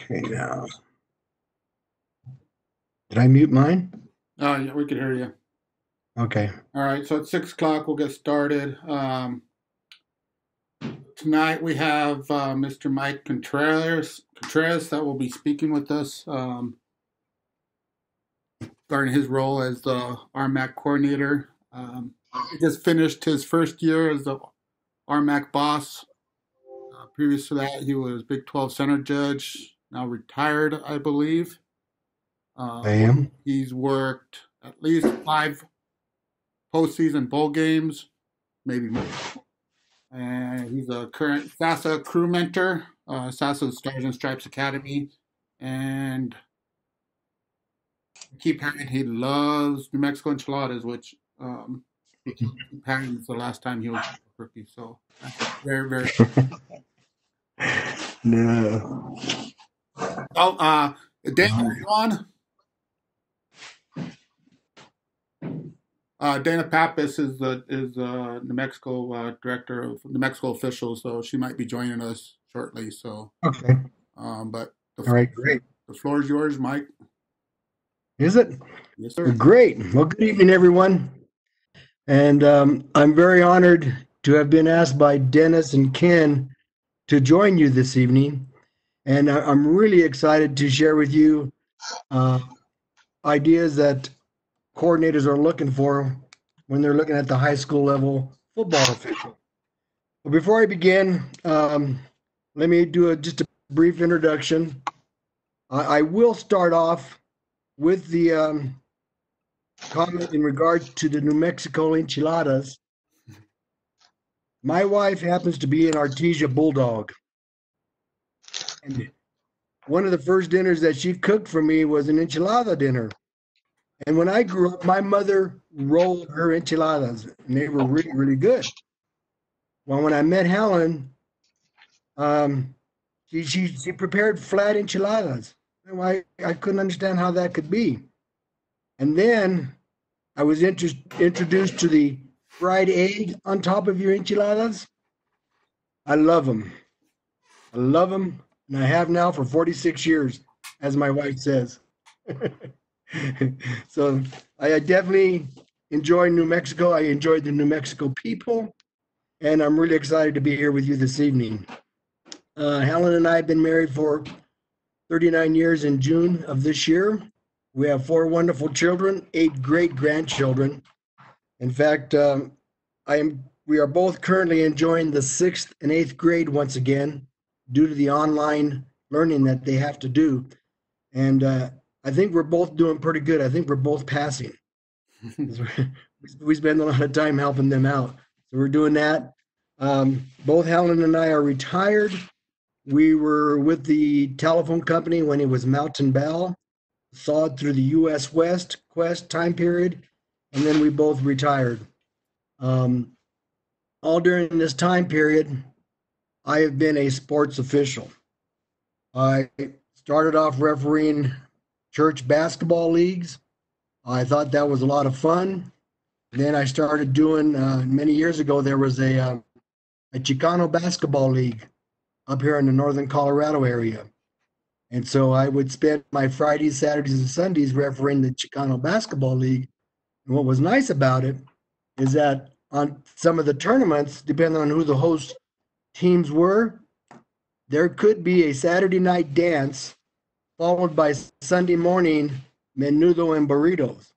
Okay, now. Did I mute mine? Oh, yeah, we can hear you. Okay. All right, so at six o'clock we'll get started. Um, tonight we have uh, Mr. Mike Contreras, Contreras that will be speaking with us um, regarding his role as the RMAC coordinator. Um, he just finished his first year as the RMAC boss. Uh, previous to that, he was Big 12 center judge, now retired, I believe. Uh, I am. He's worked at least five postseason bowl games, maybe more. And he's a current SASA crew mentor, uh, SASA Stars and Stripes Academy. And I keep hearing he loves New Mexico enchiladas, which um, apparently it's the last time he was a rookie. So very, very. No. Oh, uh, Dana, you on? Uh, Dana Pappas is the is uh, New Mexico uh, director of New Mexico officials, so she might be joining us shortly. So, Okay. um, but the, All right. Great. the floor is yours, Mike. Is it? Yes, sir. Great. Well, good evening, everyone. And um, I'm very honored to have been asked by Dennis and Ken to join you this evening. And I- I'm really excited to share with you uh, ideas that coordinators are looking for when they're looking at the high school level football official. But before I begin, um, let me do a, just a brief introduction. I, I will start off with the um, comment in regards to the New Mexico enchiladas. My wife happens to be an Artesia Bulldog. And one of the first dinners that she cooked for me was an enchilada dinner. And when I grew up, my mother rolled her enchiladas, and they were really, really good. Well, when I met Helen, um, she, she, she prepared flat enchiladas. I, I couldn't understand how that could be. And then I was inter- introduced to the fried egg on top of your enchiladas. I love them. I love them, and I have now for 46 years, as my wife says. so I definitely enjoy New Mexico. I enjoyed the New Mexico people, and I'm really excited to be here with you this evening. Uh, Helen and I have been married for 39 years in June of this year. We have four wonderful children, eight great grandchildren. In fact, um, I am. We are both currently enjoying the sixth and eighth grade once again, due to the online learning that they have to do, and uh, I think we're both doing pretty good. I think we're both passing. we spend a lot of time helping them out, so we're doing that. Um, both Helen and I are retired. We were with the telephone company when it was Mountain Bell saw it through the U.S. West Qwest time period, and then we both retired. Um, all during this time period, I have been a sports official. I started off refereeing church basketball leagues. I thought that was a lot of fun. Then I started doing uh, many years ago. There was a uh, a Chicano basketball league up here in the northern Colorado area. And so I would spend my Fridays, Saturdays, and Sundays refereeing the Chicano Basketball League. And what was nice about it is that on some of the tournaments, depending on who the host teams were, there could be a Saturday night dance followed by Sunday morning menudo and burritos.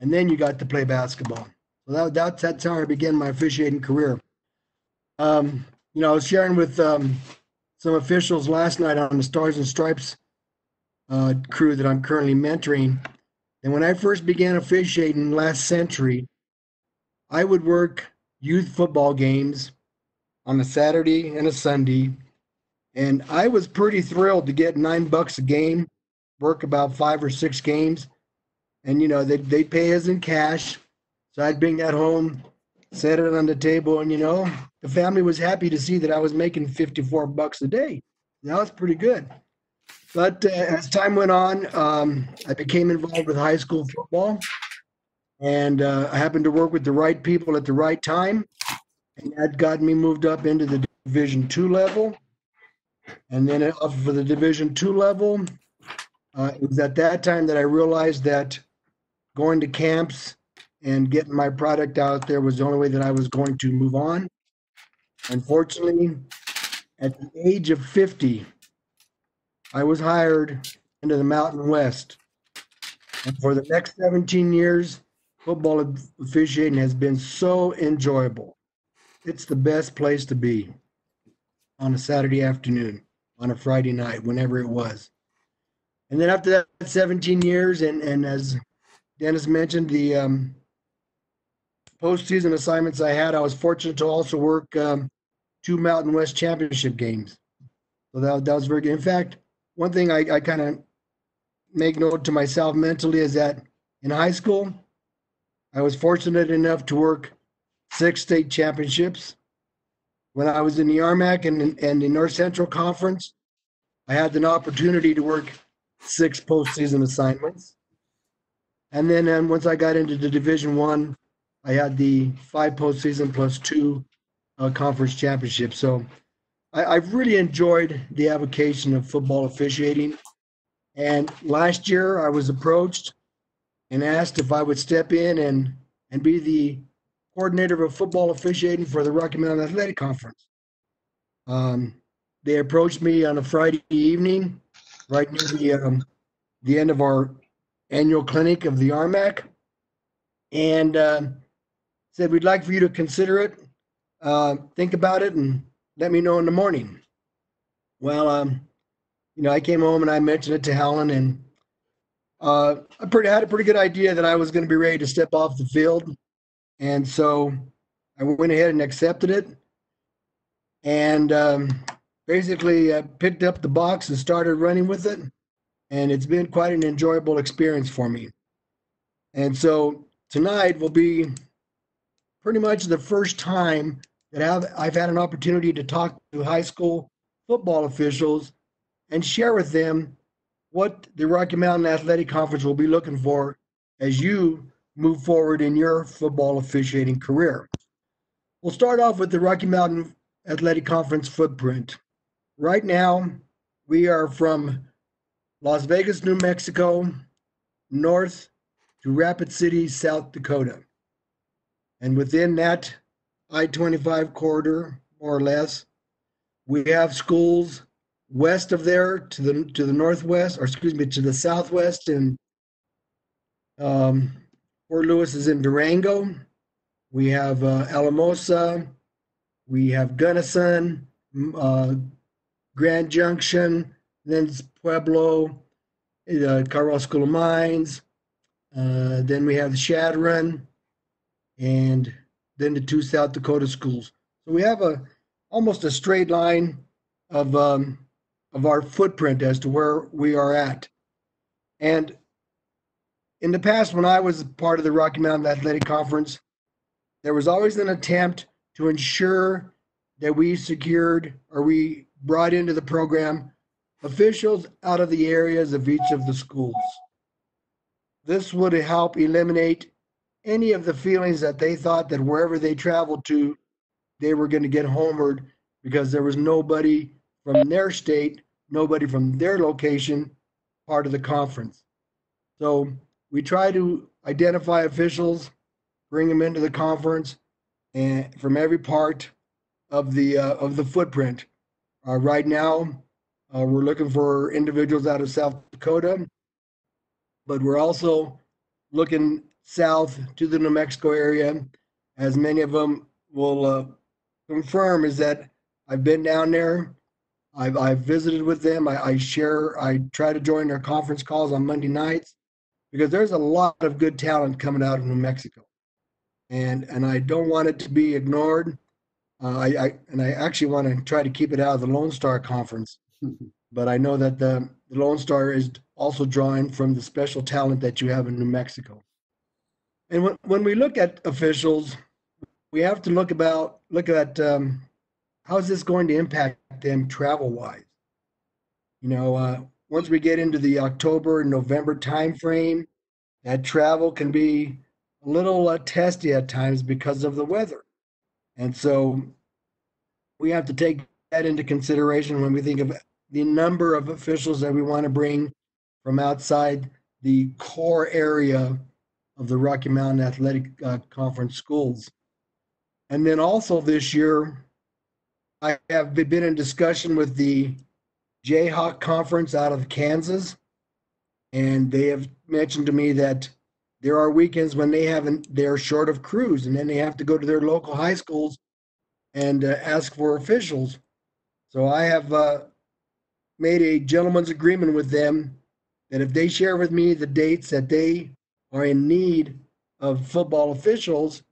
And then you got to play basketball. So that, that's, that's how I began my officiating career. Um, you know, I was sharing with um, some officials last night on the Stars and Stripes uh, crew that I'm currently mentoring. And when I first began officiating last century, I would work youth football games on a Saturday and a Sunday. And I was pretty thrilled to get nine bucks a game, work about five or six games. And, you know, they'd, they'd pay us in cash. So I'd bring that home, set it on the table, and, you know, the family was happy to see that I was making 54 bucks a day. That was pretty good. But uh, as time went on, um, I became involved with high school football, and uh, I happened to work with the right people at the right time, and that got me moved up into the Division two level. and then up for the Division two level. Uh, it was at that time that I realized that going to camps and getting my product out there was the only way that I was going to move on. Unfortunately, at the age of 50, I was hired into the Mountain West. And for the next 17 years, football officiating has been so enjoyable. It's the best place to be on a Saturday afternoon, on a Friday night, whenever it was. And then after that 17 years, and, and as Dennis mentioned, the um, postseason assignments I had, I was fortunate to also work um, two Mountain West championship games. So that, that was very good. In fact, one thing I, I kind of make note to myself mentally is that in high school, I was fortunate enough to work six state championships. When I was in the RMAC and, and the North Central Conference, I had an opportunity to work six postseason assignments. And then um, once I got into the Division One, I, I had the five postseason plus two uh, conference championships. So I, I've really enjoyed the avocation of football officiating. And last year, I was approached and asked if I would step in and and be the coordinator of football officiating for the Rocky Mountain Athletic Conference. Um, they approached me on a Friday evening, right near the um, the end of our annual clinic of the RMAC, and uh, said we'd like for you to consider it, uh, think about it, and let me know in the morning. Well, um, you know, I came home and I mentioned it to Helen, and uh, I pretty had a pretty good idea that I was going to be ready to step off the field, and so I went ahead and accepted it, and um, basically uh, picked up the box and started running with it, and it's been quite an enjoyable experience for me. And so tonight will be pretty much the first time that I've, I've had an opportunity to talk to high school football officials and share with them what the Rocky Mountain Athletic Conference will be looking for as you move forward in your football officiating career. We'll start off with the Rocky Mountain Athletic Conference footprint. Right now, we are from Las Vegas, New Mexico, north to Rapid City, South Dakota. And within that I 25 corridor, more or less, we have schools west of there to the to the northwest, or excuse me, to the southwest, and um, Fort Lewis is in Durango. We have uh, Alamosa. We have Gunnison, uh, Grand Junction, then Pueblo, uh, Colorado School of Mines. Uh, then we have Chadron, and then the two South Dakota schools. So we have a almost a straight line of um, of our footprint as to where we are at. And in the past, when I was part of the Rocky Mountain Athletic Conference, there was always an attempt to ensure that we secured or we brought into the program officials out of the areas of each of the schools. This would help eliminate any of the feelings that they thought that wherever they traveled to, they were going to get homered because there was nobody from their state, nobody from their location part of the conference. So we try to identify officials, bring them into the conference, and from every part of the uh, of the footprint. Uh, right now, uh, we're looking for individuals out of South Dakota, but we're also looking south to the New Mexico area, as many of them will uh, confirm, is that I've been down there. I've, I've visited with them. I, I share, I try to join their conference calls on Monday nights because there's a lot of good talent coming out of New Mexico. And, and I don't want it to be ignored. Uh, I, I, and I actually want to try to keep it out of the Lone Star Conference. but I know that the, the Lone Star is also drawing from the special talent that you have in New Mexico. And when, when we look at officials, we have to look about look at um, how is this going to impact them travel wise. You know, uh, once we get into the October and November timeframe, that travel can be a little uh, testy at times because of the weather, and so we have to take that into consideration when we think of the number of officials that we want to bring from outside the core area of the Rocky Mountain Athletic uh, Conference schools. And then also this year, I have been in discussion with the Jayhawk Conference out of Kansas, and they have mentioned to me that there are weekends when they haven't they're short of crews, and then they have to go to their local high schools and uh, ask for officials. So I have uh, made a gentleman's agreement with them that if they share with me the dates that they are in need of football officials,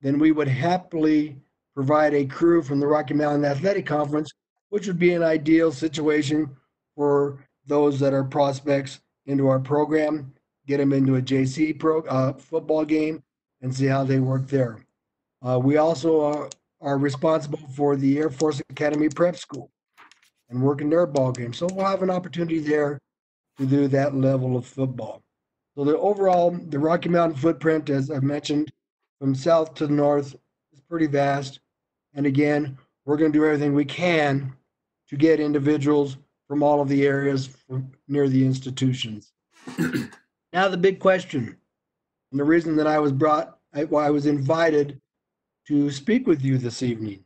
then we would happily provide a crew from the Rocky Mountain Athletic Conference, which would be an ideal situation for those that are prospects into our program, get them into a JC pro uh, football game, and see how they work there. Uh, we also are, are responsible for the Air Force Academy Prep School and working their ball game. So we'll have an opportunity there to do that level of football. So the overall, the Rocky Mountain footprint, as I mentioned, from south to north is pretty vast. And again, we're going to do everything we can to get individuals from all of the areas near the institutions. now, the big question, and the reason that I was brought, why I was invited to speak with you this evening.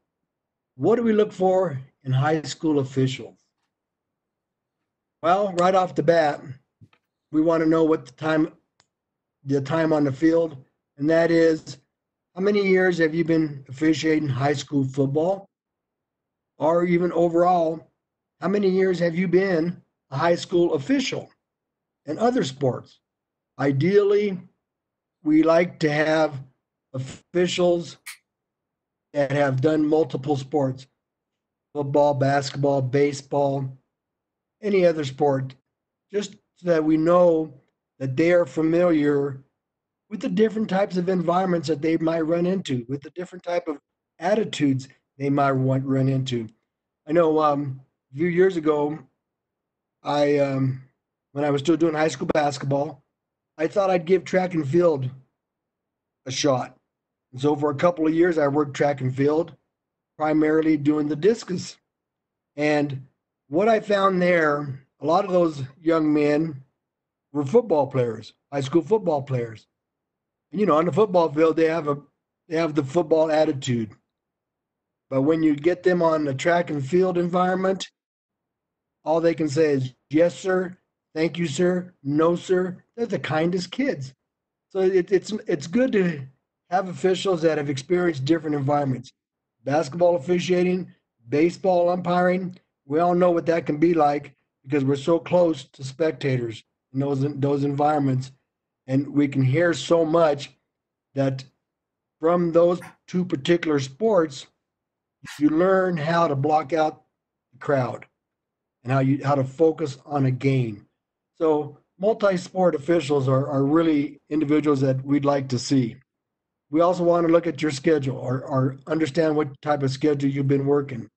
What do we look for in high school officials? Well, right off the bat, we want to know what the time the time on the field, and that is how many years have you been officiating high school football? Or even overall, how many years have you been a high school official in other sports? Ideally, we like to have officials that have done multiple sports football, basketball, baseball, any other sport, just so that we know that they are familiar with the different types of environments that they might run into, with the different type of attitudes they might want run into. I know um, a few years ago, I um, when I was still doing high school basketball, I thought I'd give track and field a shot. And so for a couple of years, I worked track and field, primarily doing the discus. And what I found there, a lot of those young men were football players, high school football players you know, on the football field, they have a they have the football attitude. But when you get them on the track and field environment, all they can say is yes, sir, thank you, sir, no, sir. They're the kindest kids. So it, it's it's good to have officials that have experienced different environments. Basketball officiating, baseball umpiring, we all know what that can be like because we're so close to spectators in those those environments and we can hear so much that from those two particular sports you learn how to block out the crowd and how you how to focus on a game. So multi-sport officials are, are really individuals that we'd like to see. We also want to look at your schedule or, or understand what type of schedule you've been working.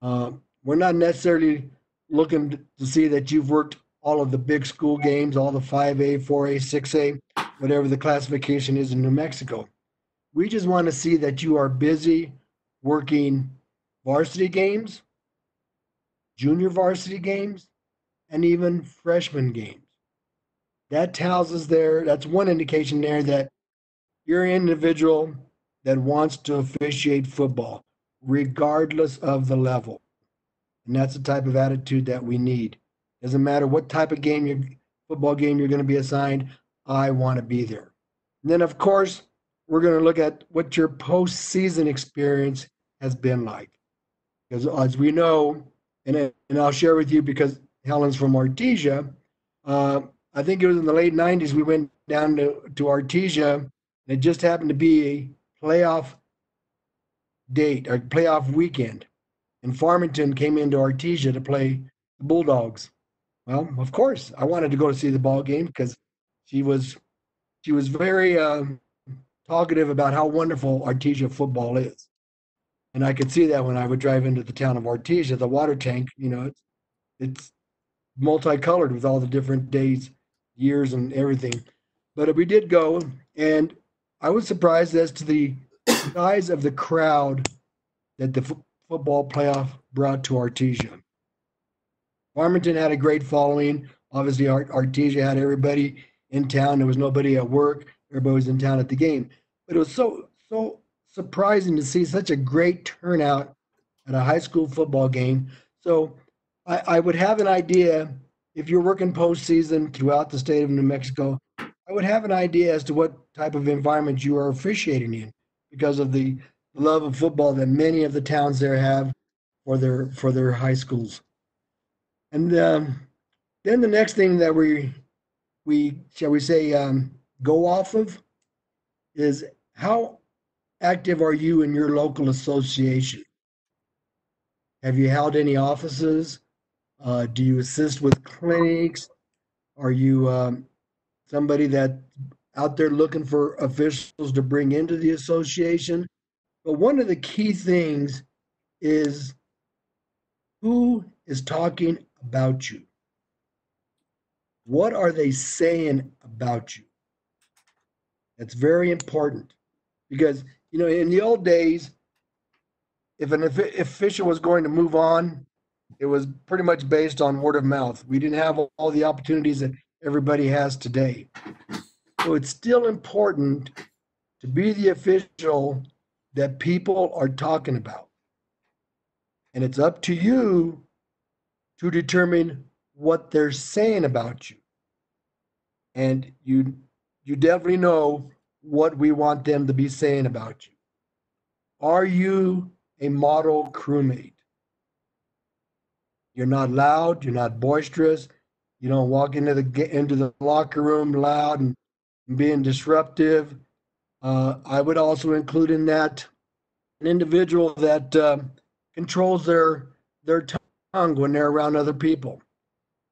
Uh, we're not necessarily looking to see that you've worked all of the big school games, all the 5A, 4A, 6A, whatever the classification is in New Mexico. We just want to see that you are busy working varsity games, junior varsity games, and even freshman games. That tells us there, that's one indication there that you're an individual that wants to officiate football, regardless of the level. And that's the type of attitude that we need. Doesn't matter what type of game you football game you're going to be assigned. I want to be there. And then, of course, we're going to look at what your postseason experience has been like. Because as we know, and, and I'll share with you because Helen's from Artesia, uh, I think it was in the late 90s we went down to, to Artesia, and it just happened to be a playoff date or playoff weekend. And Farmington came into Artesia to play the Bulldogs. Well, of course, I wanted to go to see the ball game because she was she was very uh, talkative about how wonderful Artesia football is, and I could see that when I would drive into the town of Artesia, the water tank. You know, it's it's multicolored with all the different days, years, and everything. But we did go, and I was surprised as to the size of the crowd that the f- football playoff brought to Artesia. Farmington had a great following. Obviously, Artesia had everybody in town. There was nobody at work. Everybody was in town at the game. But it was so so surprising to see such a great turnout at a high school football game. So I, I would have an idea if you're working postseason throughout the state of New Mexico. I would have an idea as to what type of environment you are officiating in because of the love of football that many of the towns there have for their for their high schools. And um, then the next thing that we we shall we say um, go off of is how active are you in your local association? Have you held any offices? Uh, do you assist with clinics? Are you um, somebody that out there looking for officials to bring into the association? But one of the key things is who is talking about you? What are they saying about you? That's very important because, you know, in the old days, if an official was going to move on, it was pretty much based on word of mouth. We didn't have all the opportunities that everybody has today. So it's still important to be the official that people are talking about. And it's up to you to determine what they're saying about you. And you you definitely know what we want them to be saying about you. Are you a model crewmate? You're not loud, you're not boisterous, you don't walk into the into the locker room loud and, being disruptive. Uh, I would also include in that an individual that uh, controls their their tongue when they're around other people.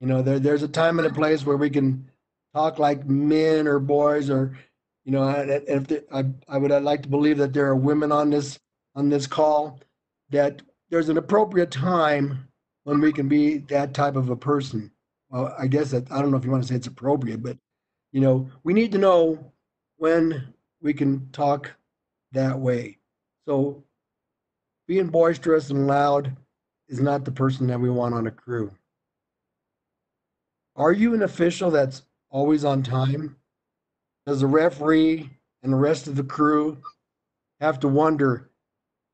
You know, there there's a time and a place where we can talk like men or boys or you know, if I I would I'd like to believe that there are women on this on this call that there's an appropriate time when we can be that type of a person. Well, I guess that I don't know if you want to say it's appropriate, but you know, we need to know when we can talk that way. So being boisterous and loud is not the person that we want on a crew. Are you an official that's always on time? Does the referee and the rest of the crew have to wonder,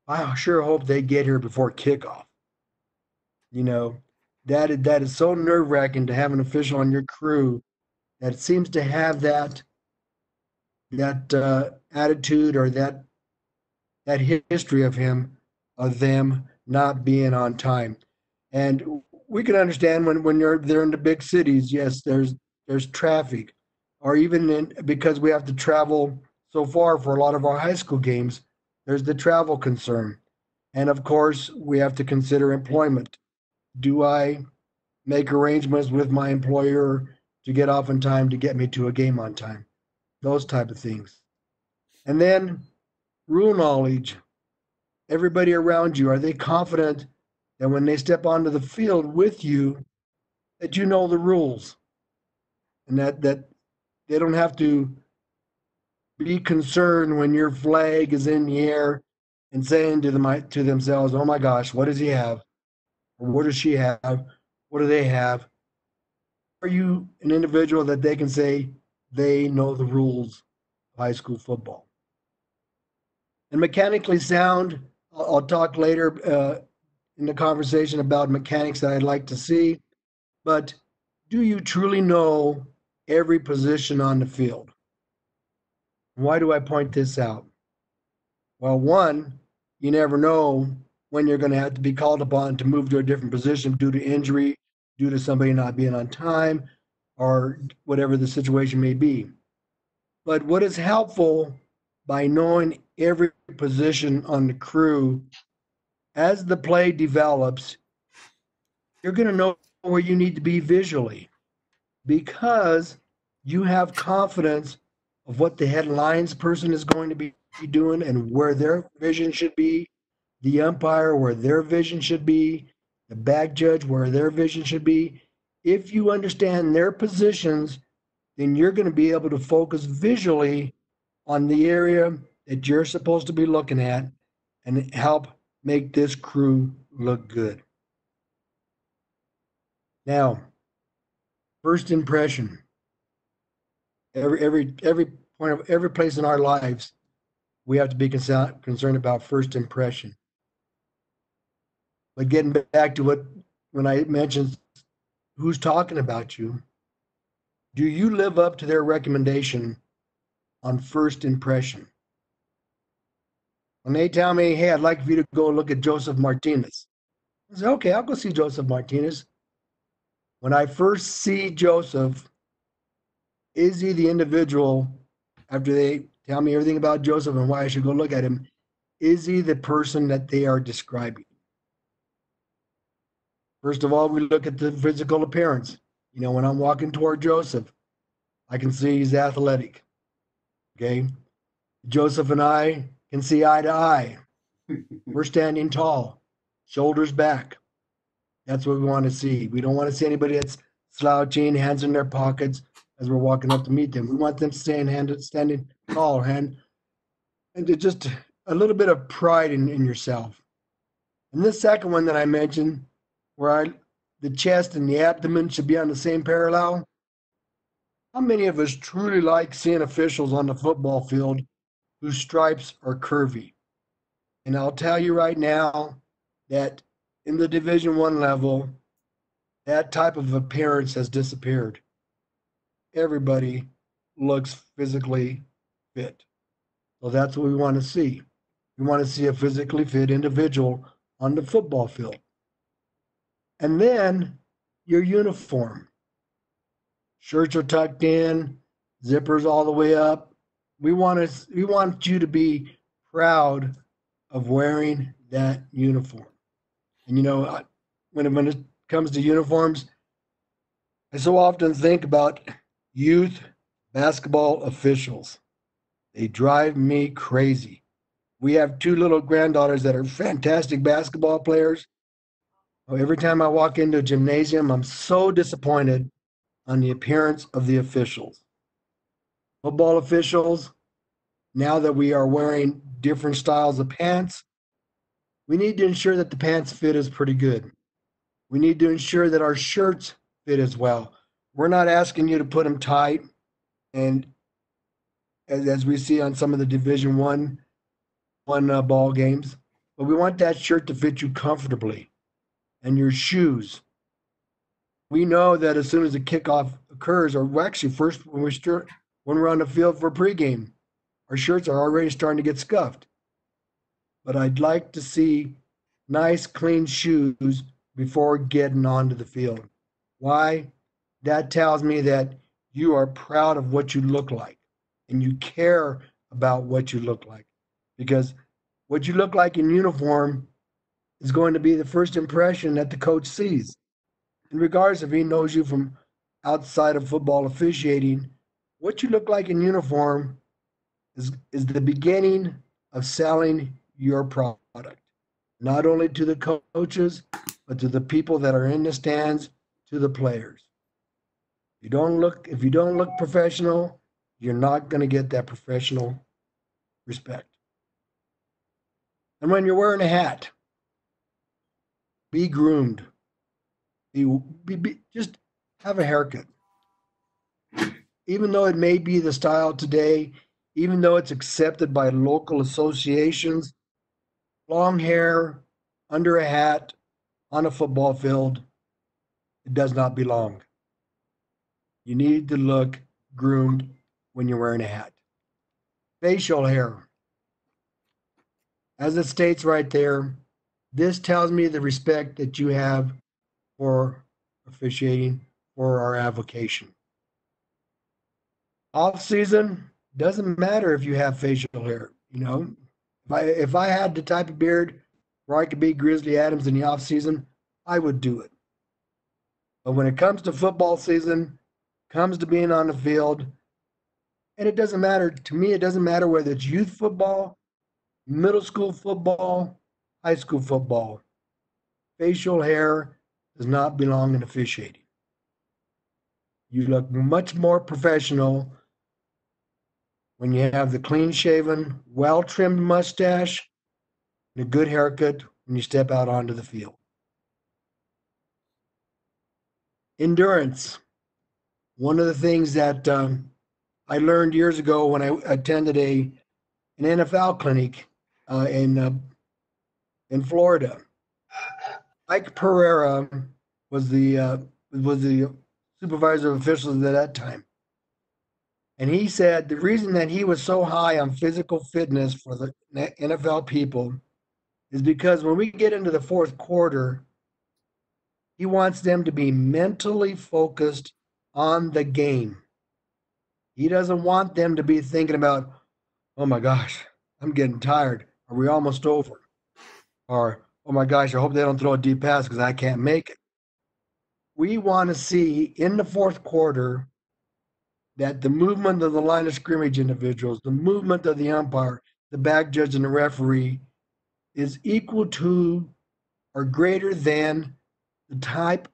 I sure hope they get here before kickoff? You know, that is, that is so nerve wracking to have an official on your crew that seems to have that that uh, attitude or that that history of him of them not being on time. And we can understand when when you're there in the big cities, yes, there's there's traffic, or even in, because we have to travel so far for a lot of our high school games, there's the travel concern, and of course we have to consider employment. Do I make arrangements with my employer to get off in time to get me to a game on time? Those type of things, and then rule knowledge everybody around you? Are they confident that when they step onto the field with you, that you know the rules and that, that they don't have to be concerned when your flag is in the air and saying to them to themselves, "Oh my gosh, what does he have? Or what does she have? What do they have?" Are you an individual that they can say they know the rules of high school football? And mechanically sound, I'll, I'll talk later uh, in the conversation about mechanics that I'd like to see. But do you truly know every position on the field? Why do I point this out? Well, one, you never know when you're going to have to be called upon to move to a different position due to injury, due to somebody not being on time, or whatever the situation may be. But what is helpful by knowing every position on the crew as the play develops you're going to know where you need to be visually because you have confidence of what the headlines person is going to be doing and where their vision should be the umpire where their vision should be the back judge where their vision should be if you understand their positions then you're going to be able to focus visually on the area that you're supposed to be looking at and help make this crew look good. Now, first impression. Every every every point of every place in our lives, we have to be concerned concerned about first impression. But getting back to what when I mentioned who's talking about you, do you live up to their recommendation on first impression? When they tell me, hey, I'd like for you to go look at Joseph Martinez, I say, okay, I'll go see Joseph Martinez. When I first see Joseph, is he the individual after they tell me everything about Joseph and why I should go look at him? Is he the person that they are describing? First of all, we look at the physical appearance. You know, when I'm walking toward Joseph, I can see he's athletic. Okay. Joseph and I can see eye to eye. We're standing tall, shoulders back. That's what we want to see. We don't want to see anybody that's slouching, hands in their pockets as we're walking up to meet them. We want them staying hand, standing tall, hand, and just a little bit of pride in, in yourself. And this second one that I mentioned, where I, the chest and the abdomen should be on the same parallel. How many of us truly like seeing officials on the football field whose stripes are curvy? And I'll tell you right now that in the Division One level, that type of appearance has disappeared. Everybody looks physically fit. So that's what we want to see. We want to see a physically fit individual on the football field. And then your uniform. Shirts are tucked in, zippers all the way up. We want to we want you to be proud of wearing that uniform. And you know, when when it comes to uniforms, I so often think about youth basketball officials. They drive me crazy. We have two little granddaughters that are fantastic basketball players. Oh, every time I walk into a gymnasium, I'm so disappointed on the appearance of the officials. Football officials, now that we are wearing different styles of pants, we need to ensure that the pants fit is pretty good. We need to ensure that our shirts fit as well. We're not asking you to put them tight and as, as we see on some of the division one one uh, ball games but we want that shirt to fit you comfortably and your shoes we know that as soon as the kickoff occurs or actually first when we start when we're on the field for pregame our shirts are already starting to get scuffed but I'd like to see nice, clean shoes before getting onto the field. Why? That tells me that you are proud of what you look like and you care about what you look like. Because what you look like in uniform is going to be the first impression that the coach sees. In regards if he knows you from outside of football officiating, what you look like in uniform is, is the beginning of selling your product, not only to the coaches, but to the people that are in the stands, to the players. You don't look if you don't look professional, you're not going to get that professional respect. And when you're wearing a hat, be groomed. Be, be, be just have a haircut. Even though it may be the style today, even though it's accepted by local associations, long hair under a hat on a football field, it does not belong. You need to look groomed when you're wearing a hat. Facial hair. As it states right there, this tells me the respect that you have for officiating for our avocation. Off season doesn't matter if you have facial hair. You know, I if I had the type of beard where I could be Grizzly Adams in the off season, I would do it. But when it comes to football season, comes to being on the field, and it doesn't matter to me. It doesn't matter whether it's youth football, middle school football, high school football. Facial hair does not belong in officiating. You look much more professional when you have the clean shaven, well trimmed mustache, and a good haircut when you step out onto the field. Endurance. One of the things that um, I learned years ago when I attended a an NFL clinic uh, in uh, in Florida. Mike Pereira was the uh, was the supervisor of officials at that time, and he said the reason that he was so high on physical fitness for the NFL people is because when we get into the fourth quarter, he wants them to be mentally focused on the game. He doesn't want them to be thinking about, oh my gosh, I'm getting tired. Are we almost over? Or, oh my gosh, I hope they don't throw a deep pass because I can't make it. We want to see in the fourth quarter that the movement of the line of scrimmage individuals, the movement of the umpire, the back judge, and the referee is equal to or greater than the type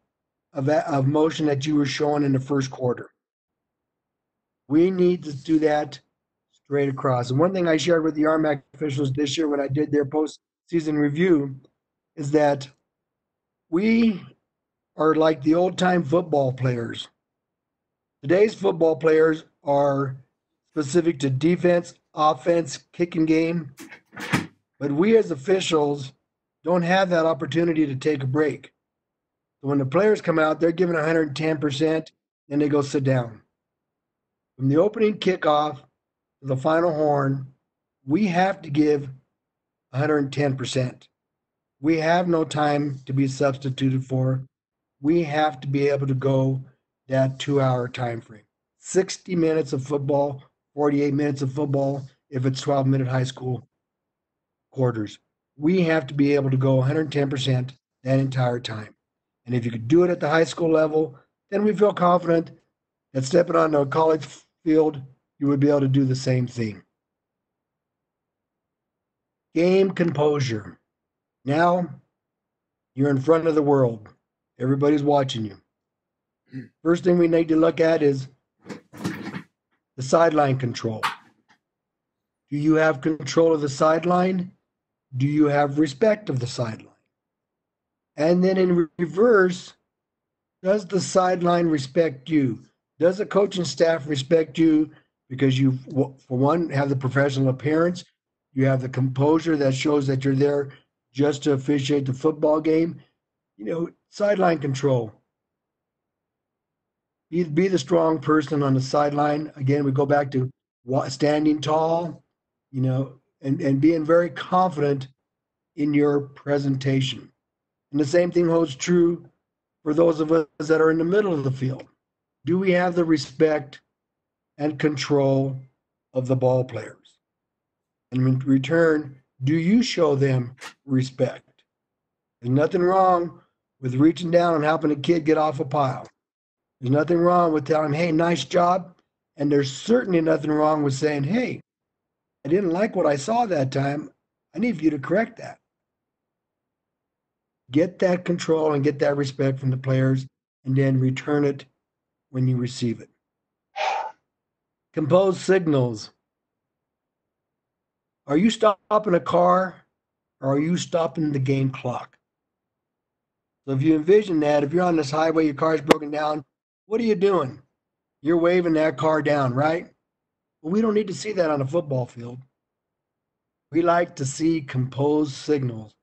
of, of motion that you were showing in the first quarter. We need to do that straight across. And one thing I shared with the RMAC officials this year when I did their postseason review is that we are like the old time football players. Today's football players are specific to defense, offense, kicking game. But we as officials don't have that opportunity to take a break. So when the players come out, they're given 110%, and they go sit down. From the opening kickoff to the final horn, we have to give 110%. We have no time to be substituted for. We have to be able to go that two hour time frame 60 minutes of football, 48 minutes of football if it's 12 minute high school quarters. We have to be able to go 110% that entire time. And if you could do it at the high school level, then we feel confident that stepping onto a college field, you would be able to do the same thing. Game composure. Now you're in front of the world. Everybody's watching you. First thing we need to look at is the sideline control. Do you have control of the sideline? Do you have respect of the sideline? And then in reverse, does the sideline respect you? Does the coaching staff respect you because you, for one, have the professional appearance, you have the composure that shows that you're there just to officiate the football game? You know, sideline control. Be, be the strong person on the sideline. Again, we go back to standing tall, you know, and, and being very confident in your presentation. And the same thing holds true for those of us that are in the middle of the field. Do we have the respect and control of the ball players? And in return, do you show them respect? There's nothing wrong with reaching down and helping a kid get off a pile. There's nothing wrong with telling him, hey, nice job. And there's certainly nothing wrong with saying, hey, I didn't like what I saw that time. I need you to correct that get that control and get that respect from the players, and then return it when you receive it. Compose signals. Are you stopping a car or are you stopping the game clock? So if you envision that, if you're on this highway, your car's broken down, what are you doing? You're waving that car down, right? Well, we don't need to see that on a football field. We like to see composed signals.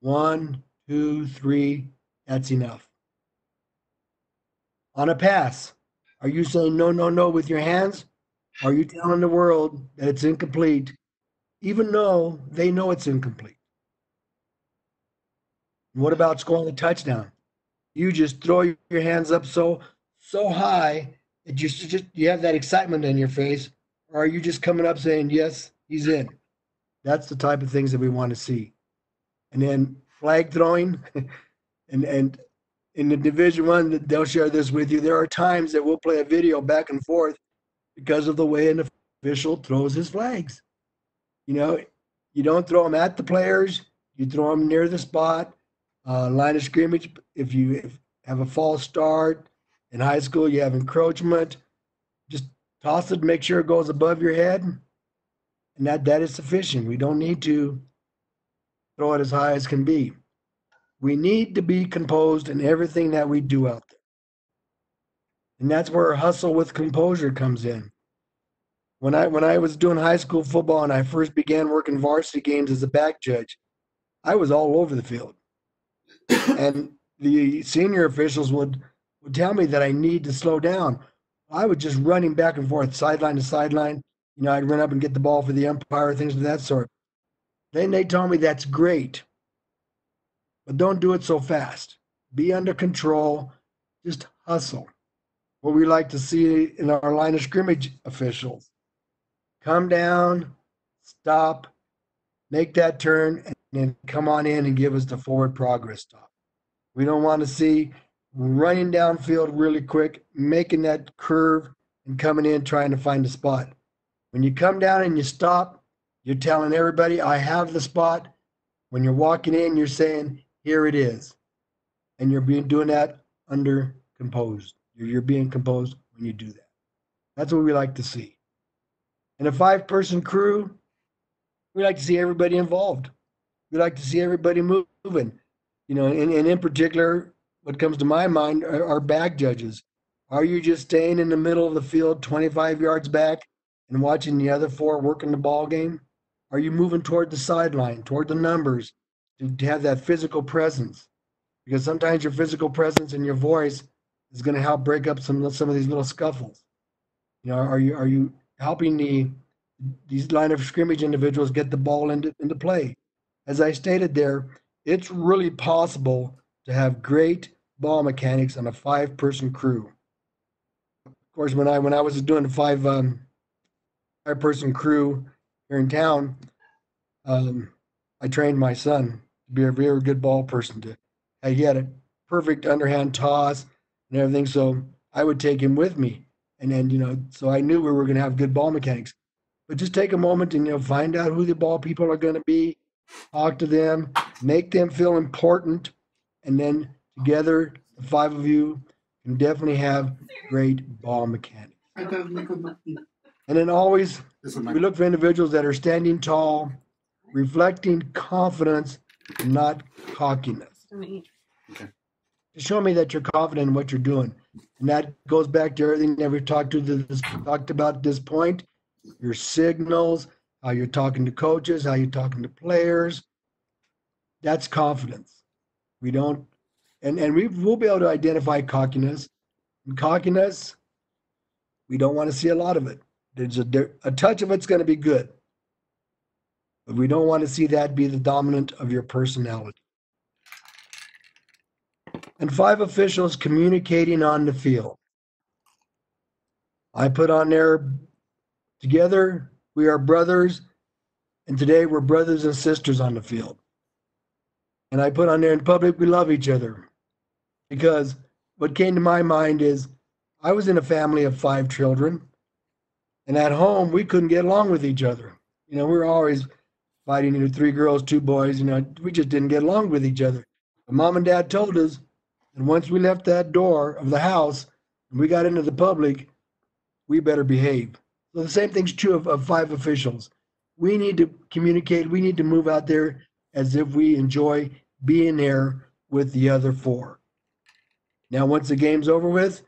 One, two, three, that's enough. On a pass, are you saying no, no, no with your hands? Are you telling the world that it's incomplete, even though they know it's incomplete? what about scoring a touchdown? You just throw your hands up so so high that you just you have that excitement in your face, or are you just coming up saying yes, he's in? That's the type of things that we want to see. And then flag throwing, and and in the Division One, they'll share this with you. There are times that we'll play a video back and forth because of the way an official throws his flags. You know, you don't throw them at the players; you throw them near the spot, uh, line of scrimmage. If you have a false start in high school, you have encroachment. Just toss it, make sure it goes above your head, and that that is sufficient. We don't need to throw it as high as can be. We need to be composed in everything that we do out there. And that's where hustle with composure comes in. When I when I was doing high school football and I first began working varsity games as a back judge, I was all over the field. and the senior officials would would tell me that I need to slow down. I was just running back and forth, sideline to sideline. You know, I'd run up and get the ball for the umpire, things of that sort. Then they told me that's great, but don't do it so fast. Be under control. Just hustle. What we like to see in our line of scrimmage officials come down, stop, make that turn, and then come on in and give us the forward progress stop. We don't want to see running downfield really quick, making that curve and coming in trying to find a spot. When you come down and you stop, you're telling everybody, I have the spot. When you're walking in, you're saying, here it is. And you're being doing that under composed. You're, you're being composed when you do that. That's what we like to see. In a five person crew, we like to see everybody involved. We like to see everybody moving. You know, and, and in particular, what comes to my mind are, are back judges. Are you just staying in the middle of the field, 25 yards back, and watching the other four working the ball game? Are you moving toward the sideline, toward the numbers, to, to have that physical presence? Because sometimes your physical presence and your voice is going to help break up some some of these little scuffles. You know, are you are you helping the these line of scrimmage individuals get the ball into into play? As I stated there, it's really possible to have great ball mechanics on a five person crew. Of course, when I when I was doing a five um, five person crew here in town, um, I trained my son to be a very good ball person. To he had a perfect underhand toss and everything, so I would take him with me, and then you know, so I knew we were going to have good ball mechanics. But just take a moment and you know find out who the ball people are going to be, talk to them, make them feel important, and then together, the five of you can definitely have great ball mechanics. And then always, we look for individuals that are standing tall, reflecting confidence, not cockiness. To show me that you're confident in what you're doing. And that goes back to everything that we've talked to this talked about at this point. Your signals, how you're talking to coaches, how you're talking to players. That's confidence. We don't and and we will be able to identify cockiness. And cockiness, we don't want to see a lot of it. There's a, a touch of it's going to be good, but we don't want to see that be the dominant of your personality. And five officials communicating on the field. I put on there together we are brothers, and today we're brothers and sisters on the field. And I put on there in public we love each other because what came to my mind is I was in a family of five children, and at home we couldn't get along with each other. You know, we were always fighting. You know, three girls, two boys. You know, we just didn't get along with each other. But mom and dad told us that once we left that door of the house and we got into the public, we better behave. So the same thing's true of, of five officials. We need to communicate. We need to move out there as if we enjoy being there with the other four. Now, once the game's over with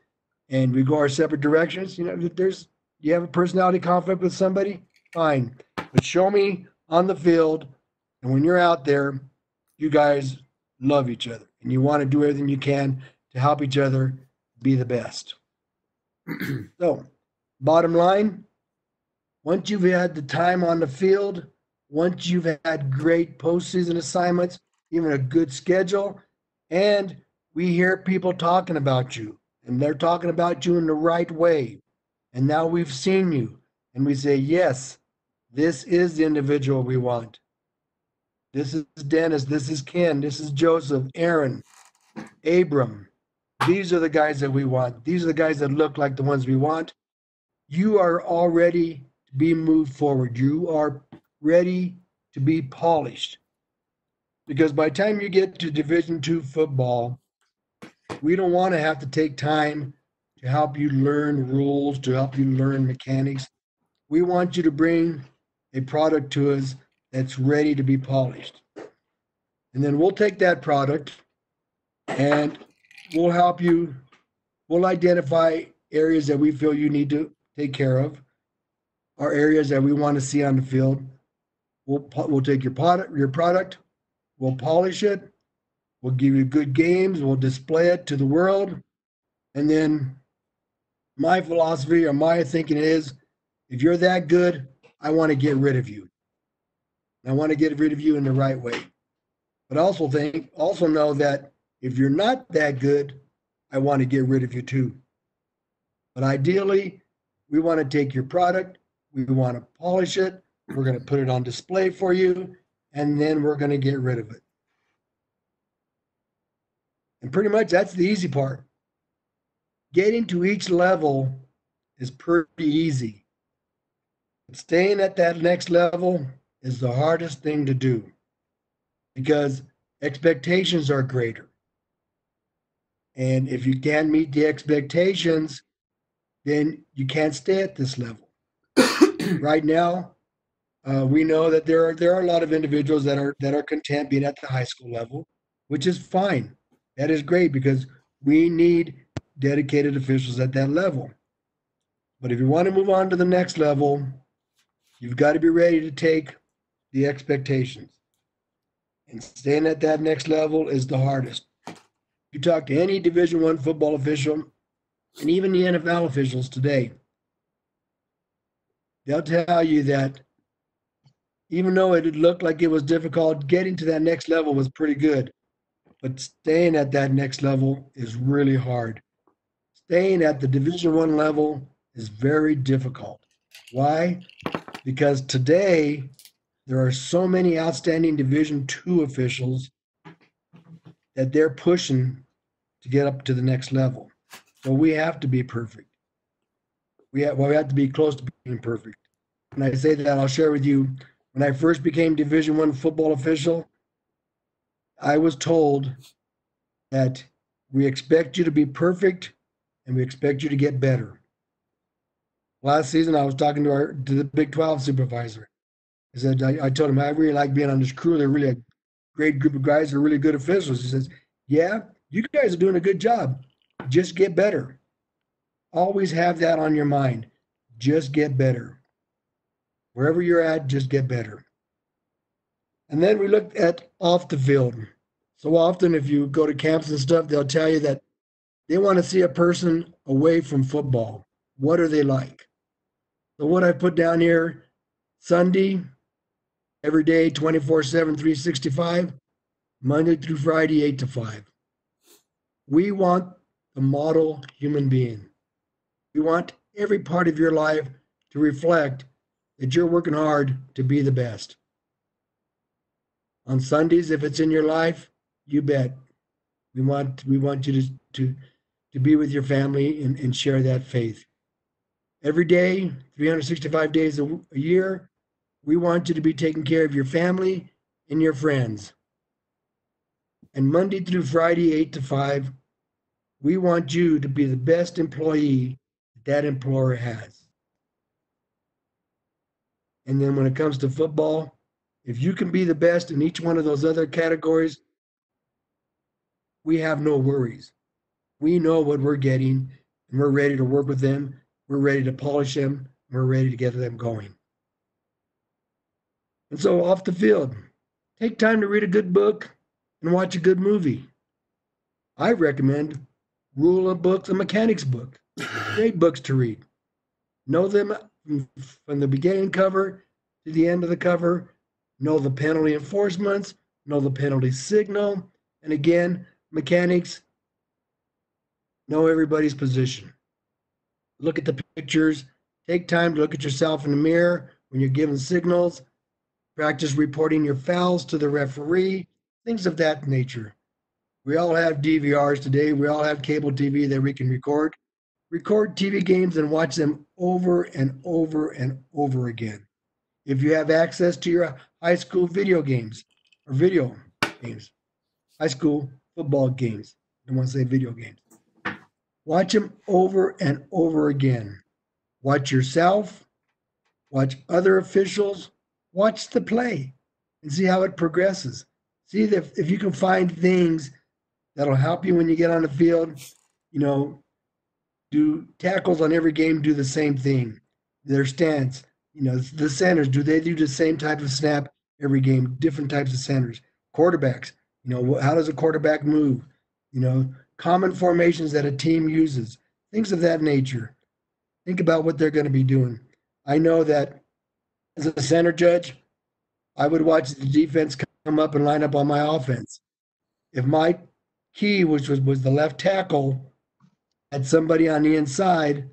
and we go our separate directions, you know, there's you have a personality conflict with somebody, fine. But show me on the field, and when you're out there, you guys love each other and you want to do everything you can to help each other be the best. so, bottom line, once you've had the time on the field, once you've had great postseason assignments, even a good schedule, and we hear people talking about you, and they're talking about you in the right way. And now we've seen you, and we say, yes, this is the individual we want. This is Dennis, this is Ken, this is Joseph, Aaron, Abram. These are the guys that we want. These are the guys that look like the ones we want. You are already to be moved forward. You are ready to be polished. Because by the time you get to Division two football, we don't want to have to take time to help you learn rules, to help you learn mechanics. We want you to bring a product to us that's ready to be polished. And then we'll take that product and we'll help you. We'll identify areas that we feel you need to take care of, or areas that we want to see on the field. We'll, we'll take your product, your product, we'll polish it, we'll give you good games, we'll display it to the world. And then my philosophy or my thinking is if you're that good, I want to get rid of you. I want to get rid of you in the right way. But also think, also know that if you're not that good, I want to get rid of you too. But ideally, we want to take your product, we want to polish it, we're going to put it on display for you, and then we're going to get rid of it. And pretty much that's the easy part. Getting to each level is pretty easy. Staying at that next level is the hardest thing to do because expectations are greater. And if you can't meet the expectations, then you can't stay at this level. right now, uh, we know that there are there are a lot of individuals that are that are content being at the high school level, which is fine. That is great because we need dedicated officials at that level. But if you want to move on to the next level, you've got to be ready to take the expectations. And staying at that next level is the hardest. You talk to any Division One football official, and even the NFL officials today, they'll tell you that even though it looked like it was difficult, getting to that next level was pretty good. But staying at that next level is really hard. Staying at the Division One level is very difficult. Why? Because today there are so many outstanding Division Two officials that they're pushing to get up to the next level. So we have to be perfect. We have, well, we have to be close to being perfect. And I say that I'll share with you when I first became Division One football official. I was told that we expect you to be perfect and we expect you to get better. Last season, I was talking to our to the Big 12 supervisor. I said, I, I told him I really like being on this crew. They're really a great group of guys. They're really good officials. He says, Yeah, you guys are doing a good job. Just get better. Always have that on your mind. Just get better. Wherever you're at, just get better. And then we looked at off the field. So often, if you go to camps and stuff, they'll tell you that they want to see a person away from football. What are they like? So, what I put down here Sunday, every day, 24 7, 365, Monday through Friday, 8 to 5. We want the model human being. We want every part of your life to reflect that you're working hard to be the best. On Sundays, if it's in your life, you bet. We want we want you to to, to be with your family and, and share that faith. Every day, 365 days a, a year, we want you to be taking care of your family and your friends. And Monday through Friday, 8 to 5, we want you to be the best employee that employer has. And then when it comes to football, if you can be the best in each one of those other categories, we have no worries. We know what we're getting and we're ready to work with them. We're ready to polish them. We're ready to get them going. And so off the field, take time to read a good book and watch a good movie. I recommend Rule of Books, a mechanics book. Great books to read. Know them from the beginning cover to the end of the cover. Know the penalty enforcements, know the penalty signal. And again, mechanics, know everybody's position. Look at the pictures. Take time to look at yourself in the mirror when you're giving signals. Practice reporting your fouls to the referee, things of that nature. We all have DVRs today. We all have cable TV that we can record. Record TV games and watch them over and over and over again. If you have access to your high school video games or video games, high school football games, I want to say video games. Watch them over and over again. Watch yourself, watch other officials, watch the play and see how it progresses. see if, if you can find things that'll help you when you get on the field. You know, do tackles on every game do the same thing. Their stance, you know, the centers, do they do the same type of snap every game? Different types of centers. Quarterbacks, you know, how does a quarterback move? You know, common formations that a team uses, things of that nature. Think about what they're going to be doing. I know that as a center judge, I would watch the defense come up and line up on my offense. If my key, which was, was the left tackle, had somebody on the inside,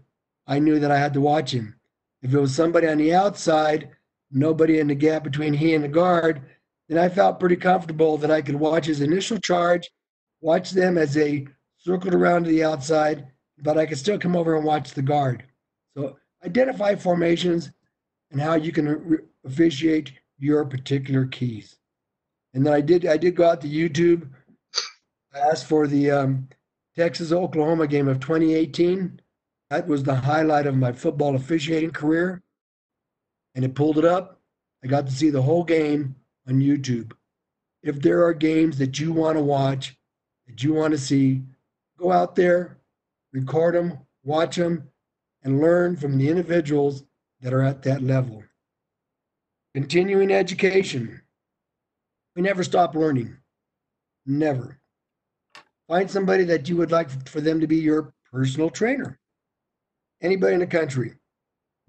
I knew that I had to watch him. If it was somebody on the outside, nobody in the gap between he and the guard, then I felt pretty comfortable that I could watch his initial charge, watch them as they circled around to the outside, but I could still come over and watch the guard. So identify formations and how you can officiate your particular keys. And then I did I did go out to YouTube. I asked for the um, Texas Oklahoma game of 2018. That was the highlight of my football officiating career. And it pulled it up. I got to see the whole game on YouTube. If there are games that you want to watch, that you want to see, go out there, record them, watch them, and learn from the individuals that are at that level. Continuing education. We never stop learning. Never. Find somebody that you would like for them to be your personal trainer. Anybody in the country,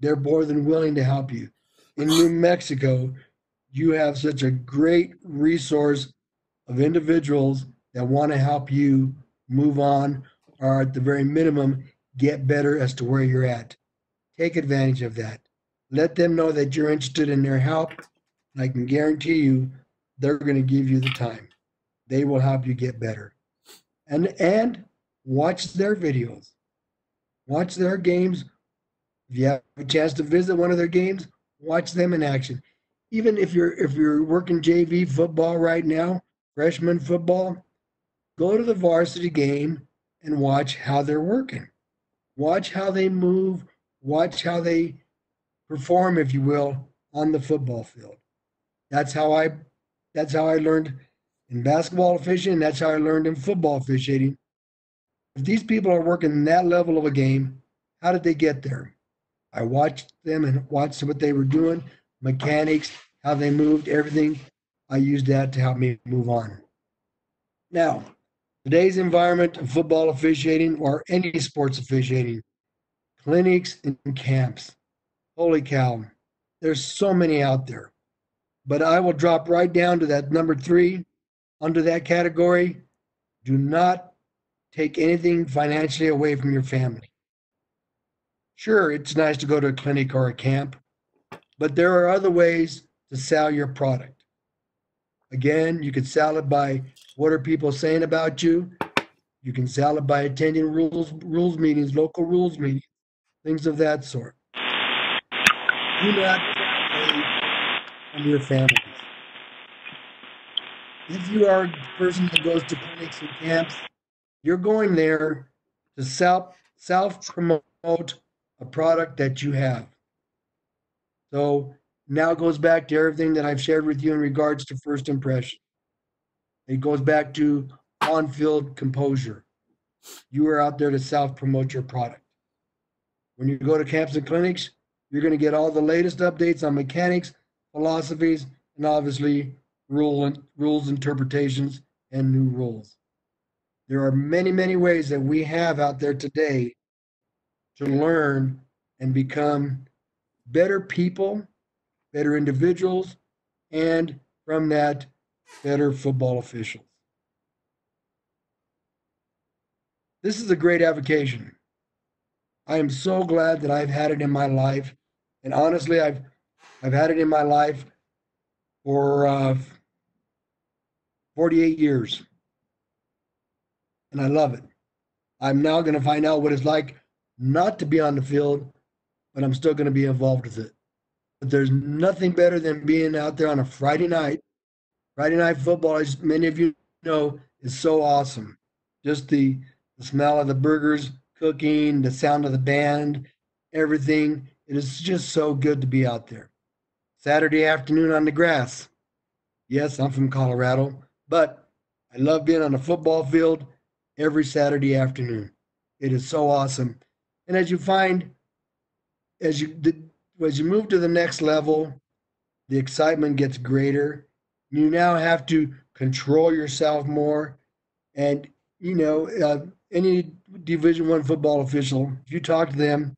they're more than willing to help you. In New Mexico, you have such a great resource of individuals that want to help you move on or at the very minimum get better as to where you're at. Take advantage of that. Let them know that you're interested in their help. And I can guarantee you they're going to give you the time. They will help you get better. And and watch their videos. Watch their games. If you have a chance to visit one of their games, watch them in action. Even if you're if you're working JV football right now, freshman football, go to the varsity game and watch how they're working. Watch how they move, watch how they perform, if you will, on the football field. That's how I that's how I learned in basketball officiating. That's how I learned in football officiating. If these people are working that level of a game, how did they get there? I watched them and watched what they were doing, mechanics, how they moved, everything. I used that to help me move on. Now, today's environment of football officiating or any sports officiating, clinics and camps. Holy cow, there's so many out there. But I will drop right down to that number three under that category. Do not take anything financially away from your family. Sure, it's nice to go to a clinic or a camp, but there are other ways to sell your product. Again, you can sell it by what are people saying about you. You can sell it by attending rules rules meetings, local rules meetings, things of that sort. Do not from your family. If you are a person that goes to clinics and camps, you're going there to self self promote a product that you have. So now it goes back to everything that I've shared with you in regards to first impression. It goes back to on field composure. You are out there to self promote your product. When you go to camps and clinics, you're going to get all the latest updates on mechanics, philosophies, and obviously rule and, rules interpretations and new rules. There are many, many ways that we have out there today to learn and become better people, better individuals, and from that, better football officials. This is a great avocation. I am so glad that I've had it in my life, and honestly, I've I've had it in my life for uh, 48 years, and I love it. I'm now going to find out what it's like not to be on the field, but I'm still going to be involved with it. But there's nothing better than being out there on a Friday night. Friday night football, as many of you know, is so awesome. Just the, the smell of the burgers cooking, the sound of the band, everything. It is just so good to be out there. Saturday afternoon on the grass. Yes, I'm from Colorado. but I love being on a football field every Saturday afternoon. It is so awesome. And as you find, as you as you move to the next level, the excitement gets greater. You now have to control yourself more, and you know uh, any Division One football official, if you talk to them,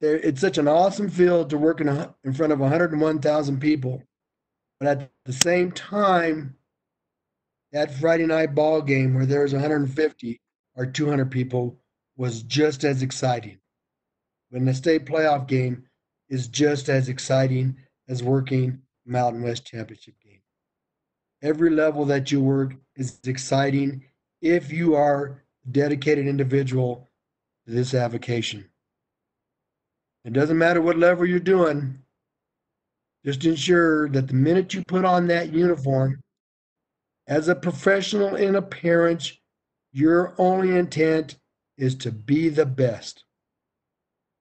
it's such an awesome field to work in, in front of 101,000 people. But at the same time, that Friday night ball game where there was 150 or 200 people was just as exciting. When the state playoff game is just as exciting as working Mountain West Championship game. Every level that you work is exciting if you are a dedicated individual to this avocation. It doesn't matter what level you're doing, just ensure that the minute you put on that uniform, as a professional in appearance, your only intent is to be the best.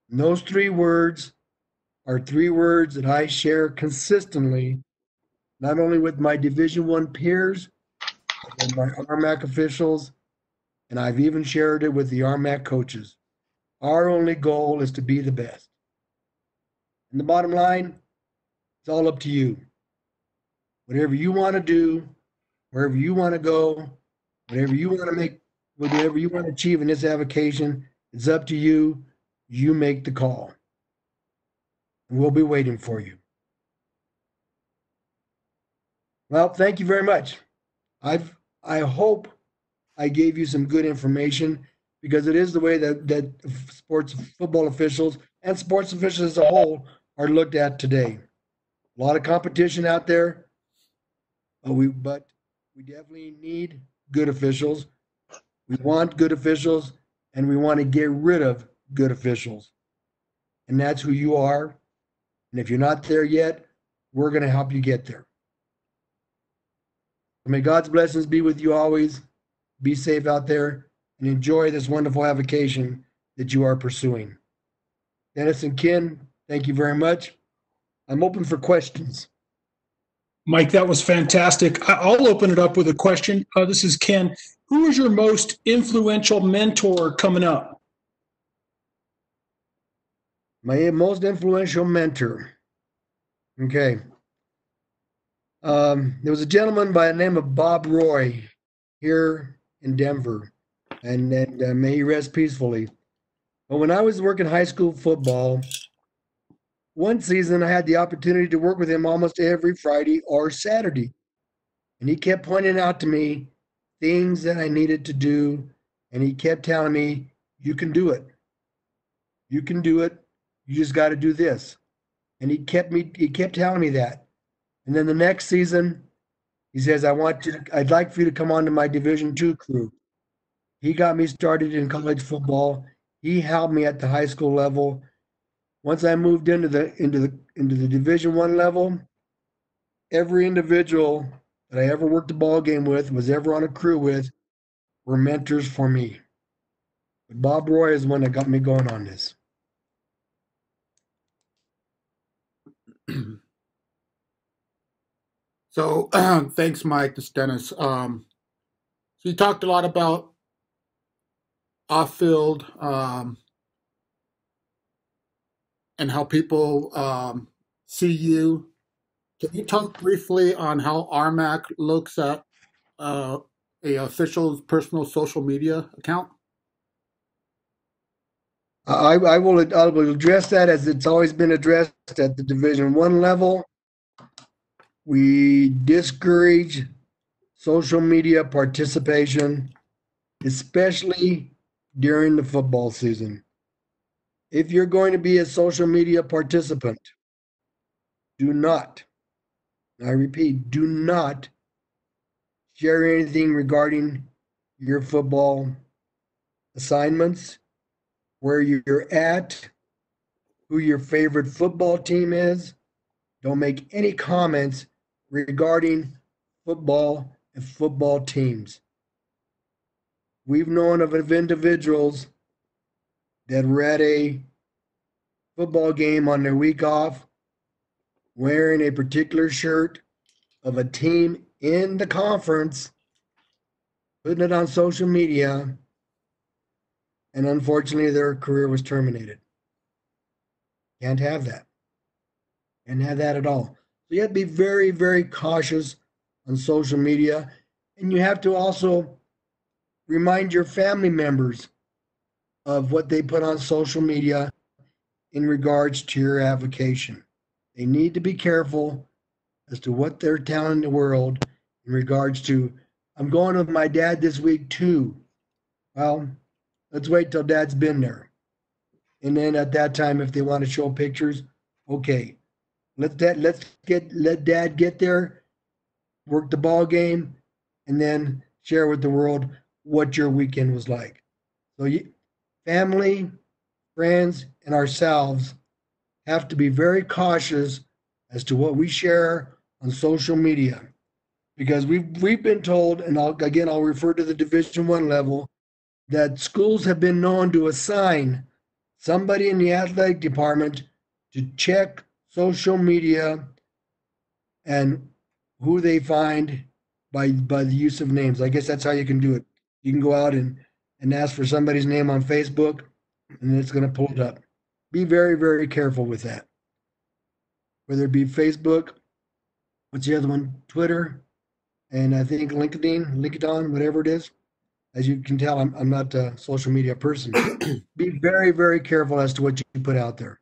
And those three words are three words that I share consistently, not only with my Division One peers, but my RMAC officials, and I've even shared it with the RMAC coaches. Our only goal is to be the best. And the bottom line, it's all up to you. Whatever you want to do, wherever you want to go, whatever you want to make, whatever you want to achieve in this avocation, it's up to you. You make the call. We'll be waiting for you. Well, thank you very much. I've I hope I gave you some good information because it is the way that, that sports football officials and sports officials as a whole are looked at today. A lot of competition out there, but we but we definitely need good officials. We want good officials, and we want to get rid of good officials, and that's who you are. And if you're not there yet, we're going to help you get there. May God's blessings be with you always. Be safe out there and enjoy this wonderful avocation that you are pursuing. Dennis and Ken, thank you very much. I'm open for questions. Mike, that was fantastic. I'll open it up with a question. Uh, this is Ken. Who is your most influential mentor coming up? My most influential mentor. Okay. Um, there was a gentleman by the name of Bob Roy here in Denver, and, and uh, may he rest peacefully. But when I was working high school football, one season I had the opportunity to work with him almost every Friday or Saturday. And he kept pointing out to me things that I needed to do. And he kept telling me, you can do it. You can do it. You just got to do this. And he kept me, he kept telling me that. And then the next season, he says, I want you to, I'd like for you to come on to my Division two crew. He got me started in college football. He helped me at the high school level. Once I moved into the into the into the Division one level, every individual that I ever worked a ball game with, was ever on a crew with, were mentors for me. But Bob Roy is one that got me going on this. So thanks, Mike. This Dennis. Um, so you talked a lot about off-field um, and how people um, see you. Can you talk briefly on how RMAC looks at uh, a official's personal social media account? I, I will I will address that as it's always been addressed at the Division One level we discourage social media participation, especially during the football season. If you're going to be a social media participant, do not, I repeat, do not share anything regarding your football assignments, where you're at, who your favorite football team is. Don't make any comments regarding football and football teams. We've known of individuals that were at a football game on their week off wearing a particular shirt of a team in the conference, putting it on social media, and unfortunately, their career was terminated. Can't have that. Can't have that at all. So you have to be very, very cautious on social media. And you have to also remind your family members of what they put on social media in regards to your avocation. They need to be careful as to what they're telling the world in regards to, I'm going with my dad this week too. Well, let's wait till dad's been there. And then at that time, if they want to show pictures, okay. Let that let's get let dad get there, work the ball game, and then share with the world what your weekend was like. So you, family, friends, and ourselves have to be very cautious as to what we share on social media because we've we've been told and I'll, again I'll refer to the division 1 level that schools have been known to assign somebody in the athletic department to check social media and who they find by by the use of names. I guess that's how you can do it. You can go out and and ask for somebody's name on Facebook and it's going to pull it up. Be very very careful with that. Whether it be Facebook, what's the other one? Twitter, and I think LinkedIn, LinkedIn, whatever it is. As you can tell, I'm, I'm not a social media person. Be very, very careful as to what you put out there,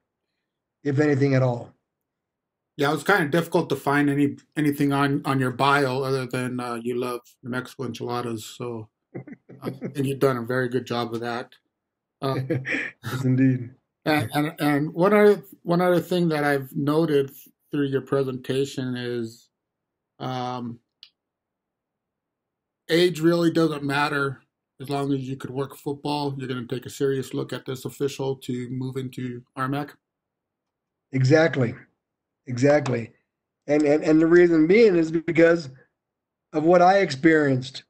if anything at all. Yeah, it was kind of difficult to find any anything on on your bio other than uh, you love New Mexico enchiladas. So I think you've done a very good job of that. Uh, yes, indeed. And, and and one other one other thing that I've noted through your presentation is um, age really doesn't matter as long as you could work football. You're going to take a serious look at this official to move into RMAC. Exactly, exactly, and and and the reason being is because of what I experienced.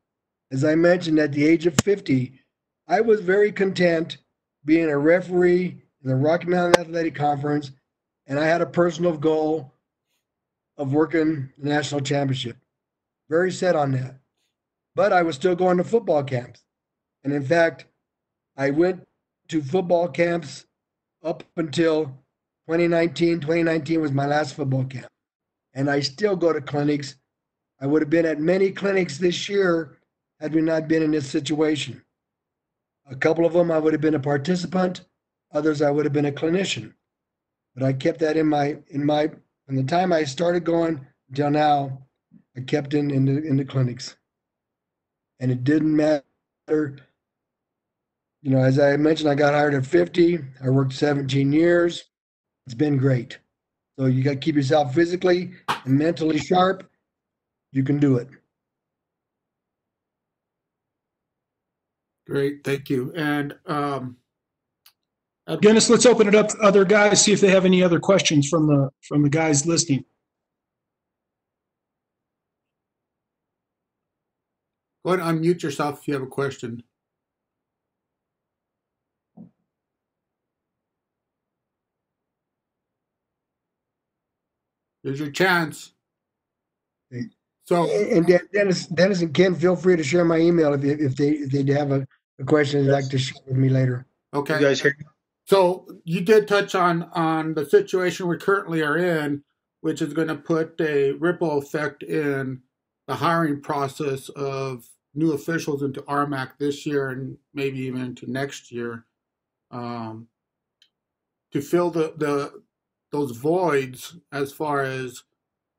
As I mentioned, at the age of 50, I was very content being a referee in the Rocky Mountain Athletic Conference, and I had a personal goal of working the national championship. Very set on that. But I was still going to football camps. And in fact, I went to football camps up until 2019. 2019 was my last football camp. And I still go to clinics. I would have been at many clinics this year had we not been in this situation. A couple of them I would have been a participant, others I would have been a clinician. But I kept that in my in my from the time I started going until now, I kept in in the, in the clinics. And it didn't matter. You know, as I mentioned, I got hired at 50. I worked 17 years. It's been great. So you got to keep yourself physically and mentally sharp. You can do it. Great, thank you. And um, Dennis, let's open it up to other guys, see if they have any other questions from the from the guys listening. go ahead and unmute yourself if you have a question. There's your chance. So, And Dennis, Dennis and Ken, feel free to share my email if, if they if they have a, a question they'd like to share with me later. okay. You guys hear? me? So you did touch on on the situation we currently are in, which is going to put a ripple effect in the hiring process of new officials into RMAC this year and maybe even into next year. Um, to fill the, the those voids as far as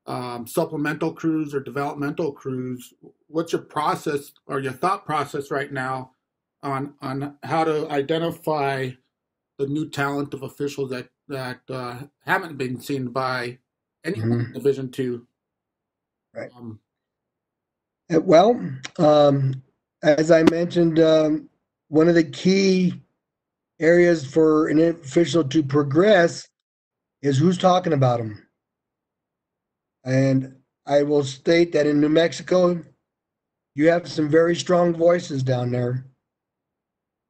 um, supplemental crews or developmental crews, what's your process or your thought process right now on on how to identify the new talent of officials that that uh, haven't been seen by any Mhm. Division Two. Right. Um, Uh, Well, um, as I mentioned, um, one of the key areas for an official to progress is who's talking about them. And I will state that in New Mexico, you have some very strong voices down there.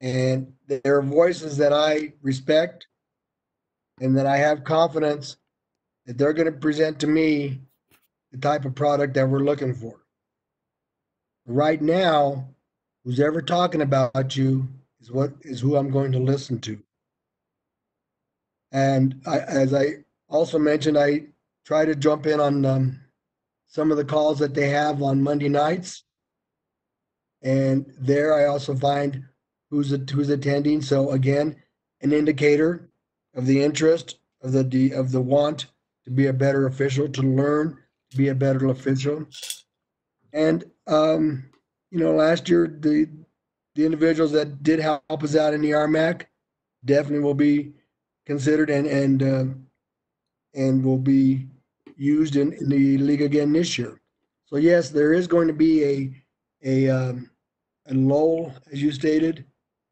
And there are voices that I respect and that I have confidence that they're going to present to me the type of product that we're looking for. Right now, who's ever talking about you is what is who I'm going to listen to. And I, as I also mentioned, I try to jump in on um, some of the calls that they have on Monday nights. And there I also find who's who's attending. So again, an indicator of the interest of the of the want to be a better official, to learn to be a better official. And um, you know, last year the the individuals that did help us out in the RMAC definitely will be considered and and uh, and will be used in, in the league again this year. So yes, there is going to be a a um, a lull, as you stated,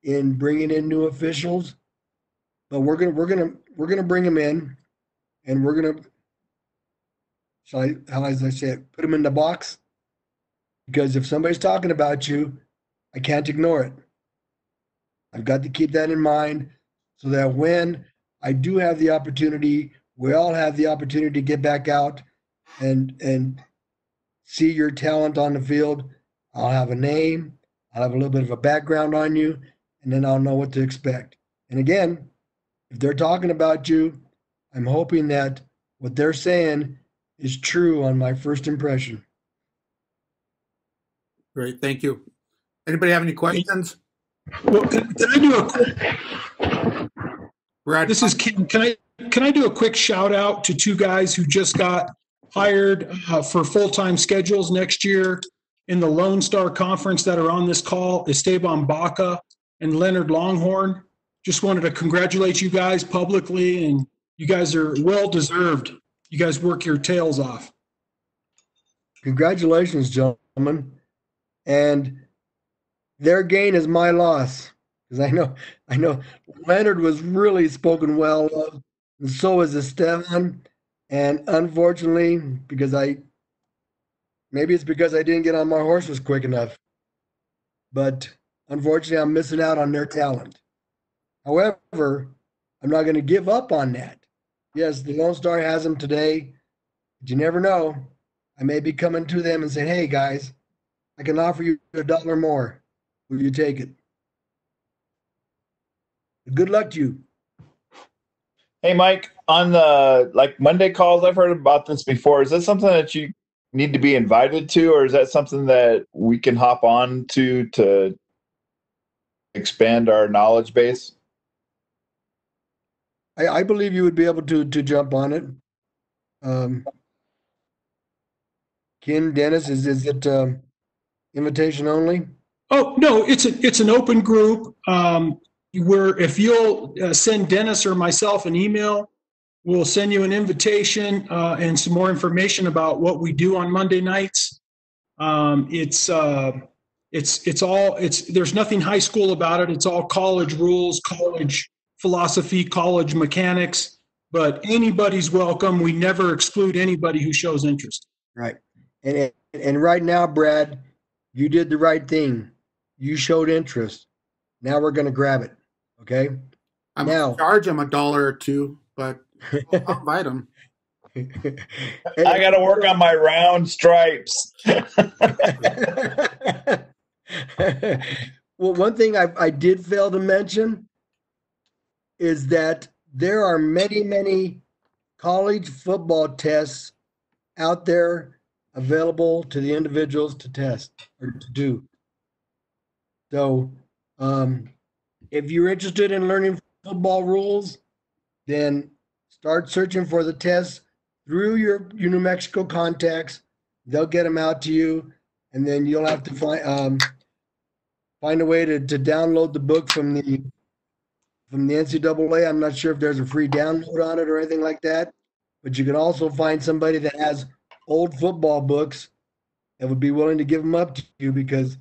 in bringing in new officials, but we're gonna we're gonna we're gonna bring them in, and we're gonna shall I how as I said put them in the box because if somebody's talking about you, I can't ignore it. I've got to keep that in mind so that when I do have the opportunity, we all have the opportunity to get back out and and see your talent on the field. I'll have a name, I'll have a little bit of a background on you, and then I'll know what to expect. And again, if they're talking about you, I'm hoping that what they're saying is true on my first impression. Great, thank you. Anybody have any questions? Well, can, can I do a quick, Brad, this is Ken. Can I can I do a quick shout out to two guys who just got hired uh, for full time schedules next year in the Lone Star Conference that are on this call? Esteban Baca and Leonard Longhorn. Just wanted to congratulate you guys publicly, and you guys are well deserved. You guys work your tails off. Congratulations, gentlemen. And their gain is my loss. Because I know I know Leonard was really spoken well of, and so is Esteban. And unfortunately, because I maybe it's because I didn't get on my horses quick enough. But unfortunately, I'm missing out on their talent. However, I'm not going to give up on that. Yes, the Lone Star has them today, but you never know. I may be coming to them and saying, "Hey guys, I can offer you a dollar more. Will you take it?" Good luck to you. Hey, Mike, on the like Monday calls, I've heard about this before. Is that something that you need to be invited to, or is that something that we can hop on to to expand our knowledge base? I, I believe you would be able to to jump on it. Um, Ken Dennis, is is it um, invitation only? Oh no, it's a it's an open group. Um, where if you'll uh, send Dennis or myself an email, we'll send you an invitation uh, and some more information about what we do on Monday nights. Um, it's uh, it's it's all it's there's nothing high school about it. It's all college rules, college philosophy, college mechanics. But anybody's welcome. We never exclude anybody who shows interest. Right. And and right now, Brad, you did the right thing. You showed interest. Now we're going to grab it. Okay. I'm now- gonna charge him a dollar or two, but I'll, I'll invite him. I got to work on my round stripes. well, one thing I, I did fail to mention is that there are many, many college football tests out there available to the individuals to test or to do. So, um, if you're interested in learning football rules, then start searching for the tests through your, New Mexico contacts. They'll get them out to you, and then you'll have to find um, find a way to, to download the book from the from the NCAA. I'm not sure if there's a free download on it or anything like that, but you can also find somebody that has old football books that would be willing to give them up to you because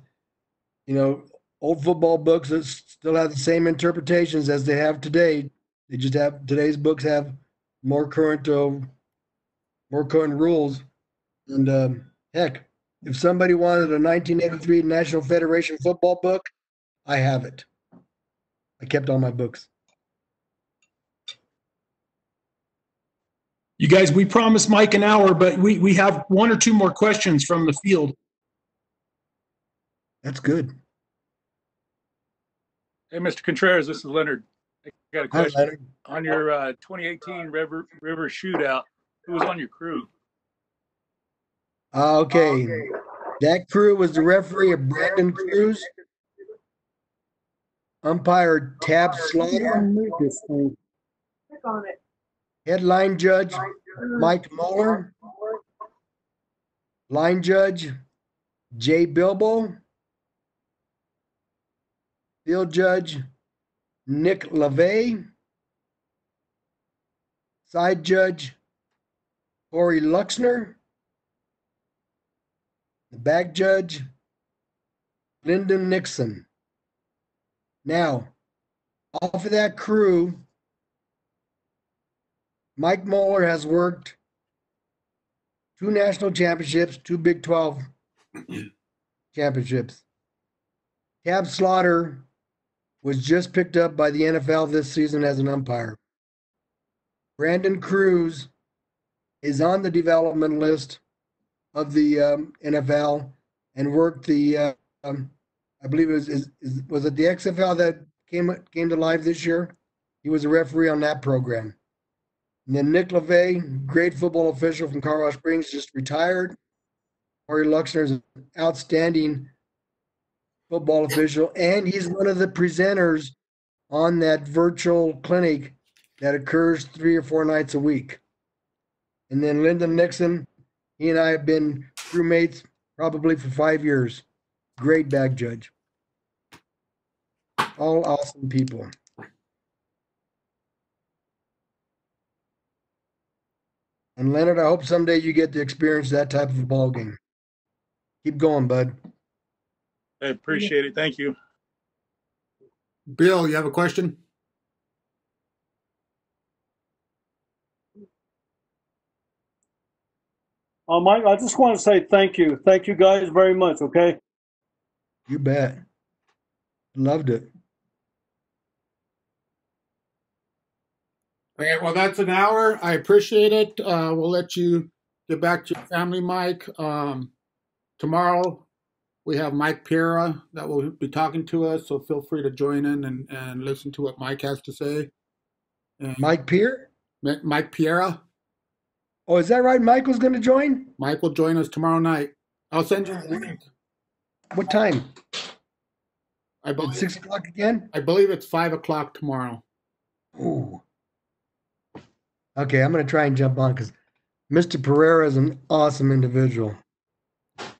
you know old football books still have the same interpretations as they have today. They just have today's books have more current uh, more current rules. And um, heck, if somebody wanted a 1983 National Federation football book, I have it. I kept all my books. You guys, we promised Mike an hour, but we, we have one or two more questions from the field. That's good. Hey, Mr. Contreras, this is Leonard. I got a question. Leonard. On your uh, 2018 Red River Shootout, who was on your crew? Uh, okay, that crew was the referee of Brandon Cruz. Umpire Tab Slaughter, headline judge Mike Muller, line judge Jay Bilbo, field judge Nick LaVey, side judge Corey Luxner, the back judge Lyndon Nixon. Now, off of that crew, Mike Muller has worked two national championships, two Big 12 championships. Tab Slaughter was just picked up by the NFL this season as an umpire. Brandon Cruz is on the development list of the um, NFL and worked the, uh, um, I believe it was, is, is, was it the XFL that came came to life this year? He was a referee on that program. And then Nick LaVey, great football official from Colorado Springs, just retired. Corey Luxner is an outstanding football official, and he's one of the presenters on that virtual clinic that occurs three or four nights a week. And then Lyndon Nixon, he and I have been crewmates probably for five years. Great bag judge. All awesome people. And Leonard, I hope someday you get to experience that type of a ball game. Keep going, bud. I appreciate it. Thank you. Bill, you have a question? Uh, Mike, I just want to say thank you. Thank you guys very much, okay? You bet. Loved it. Okay, well, that's an hour. I appreciate it. Uh, we'll let you get back to your family, Mike. Um, tomorrow we have Mike Pereira that will be talking to us, so feel free to join in and, and listen to what Mike has to say. And Mike Peer? Mi- Mike Pereira, Oh, is that right? Michael's going to join? Mike will join us tomorrow night. I'll send you the link. What time? I At believe, six o'clock again? I believe it's five o'clock tomorrow. Ooh. Okay, I'm going to try and jump on because Mr. Pereira is an awesome individual.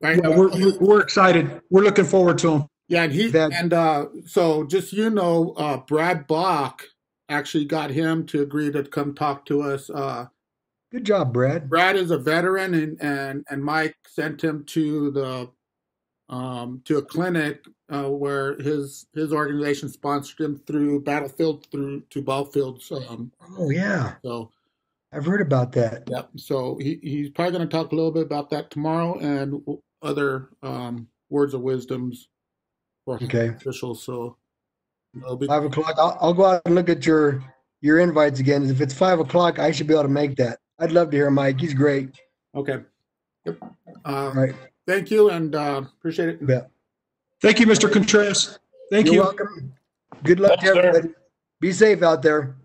Right? Yeah, we're, we're- we're excited. We're looking forward to him. Yeah, and he That- and uh, so just you know, uh, Brad Bach actually got him to agree to come talk to us. Uh, Good job, Brad. Brad is a veteran, and and and Mike sent him to the um, to a clinic uh, where his his organization sponsored him through Battlefield through to Ballfields. Um, Oh, yeah. so I've heard about that. Yep. So he, he's probably going to talk a little bit about that tomorrow and other um, words of wisdoms for Okay. officials. So be, Five o'clock. I'll, I'll go out and look at your your invites again. If it's five o'clock, I should be able to make that. I'd love to hear Mike. He's great. okay. Yep. Uh, All right. Thank you and uh, appreciate it. You bet. Thank you, Mr. Contreras. Thank You're you. welcome. Good luck Yes, to sir. everybody. Be safe out there.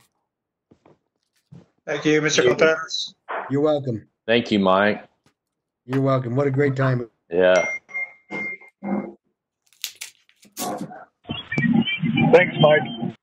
Thank you, Mr. Contreras. You're welcome. Thank you, Mike. You're welcome. What a great time. Yeah. Thanks, Mike.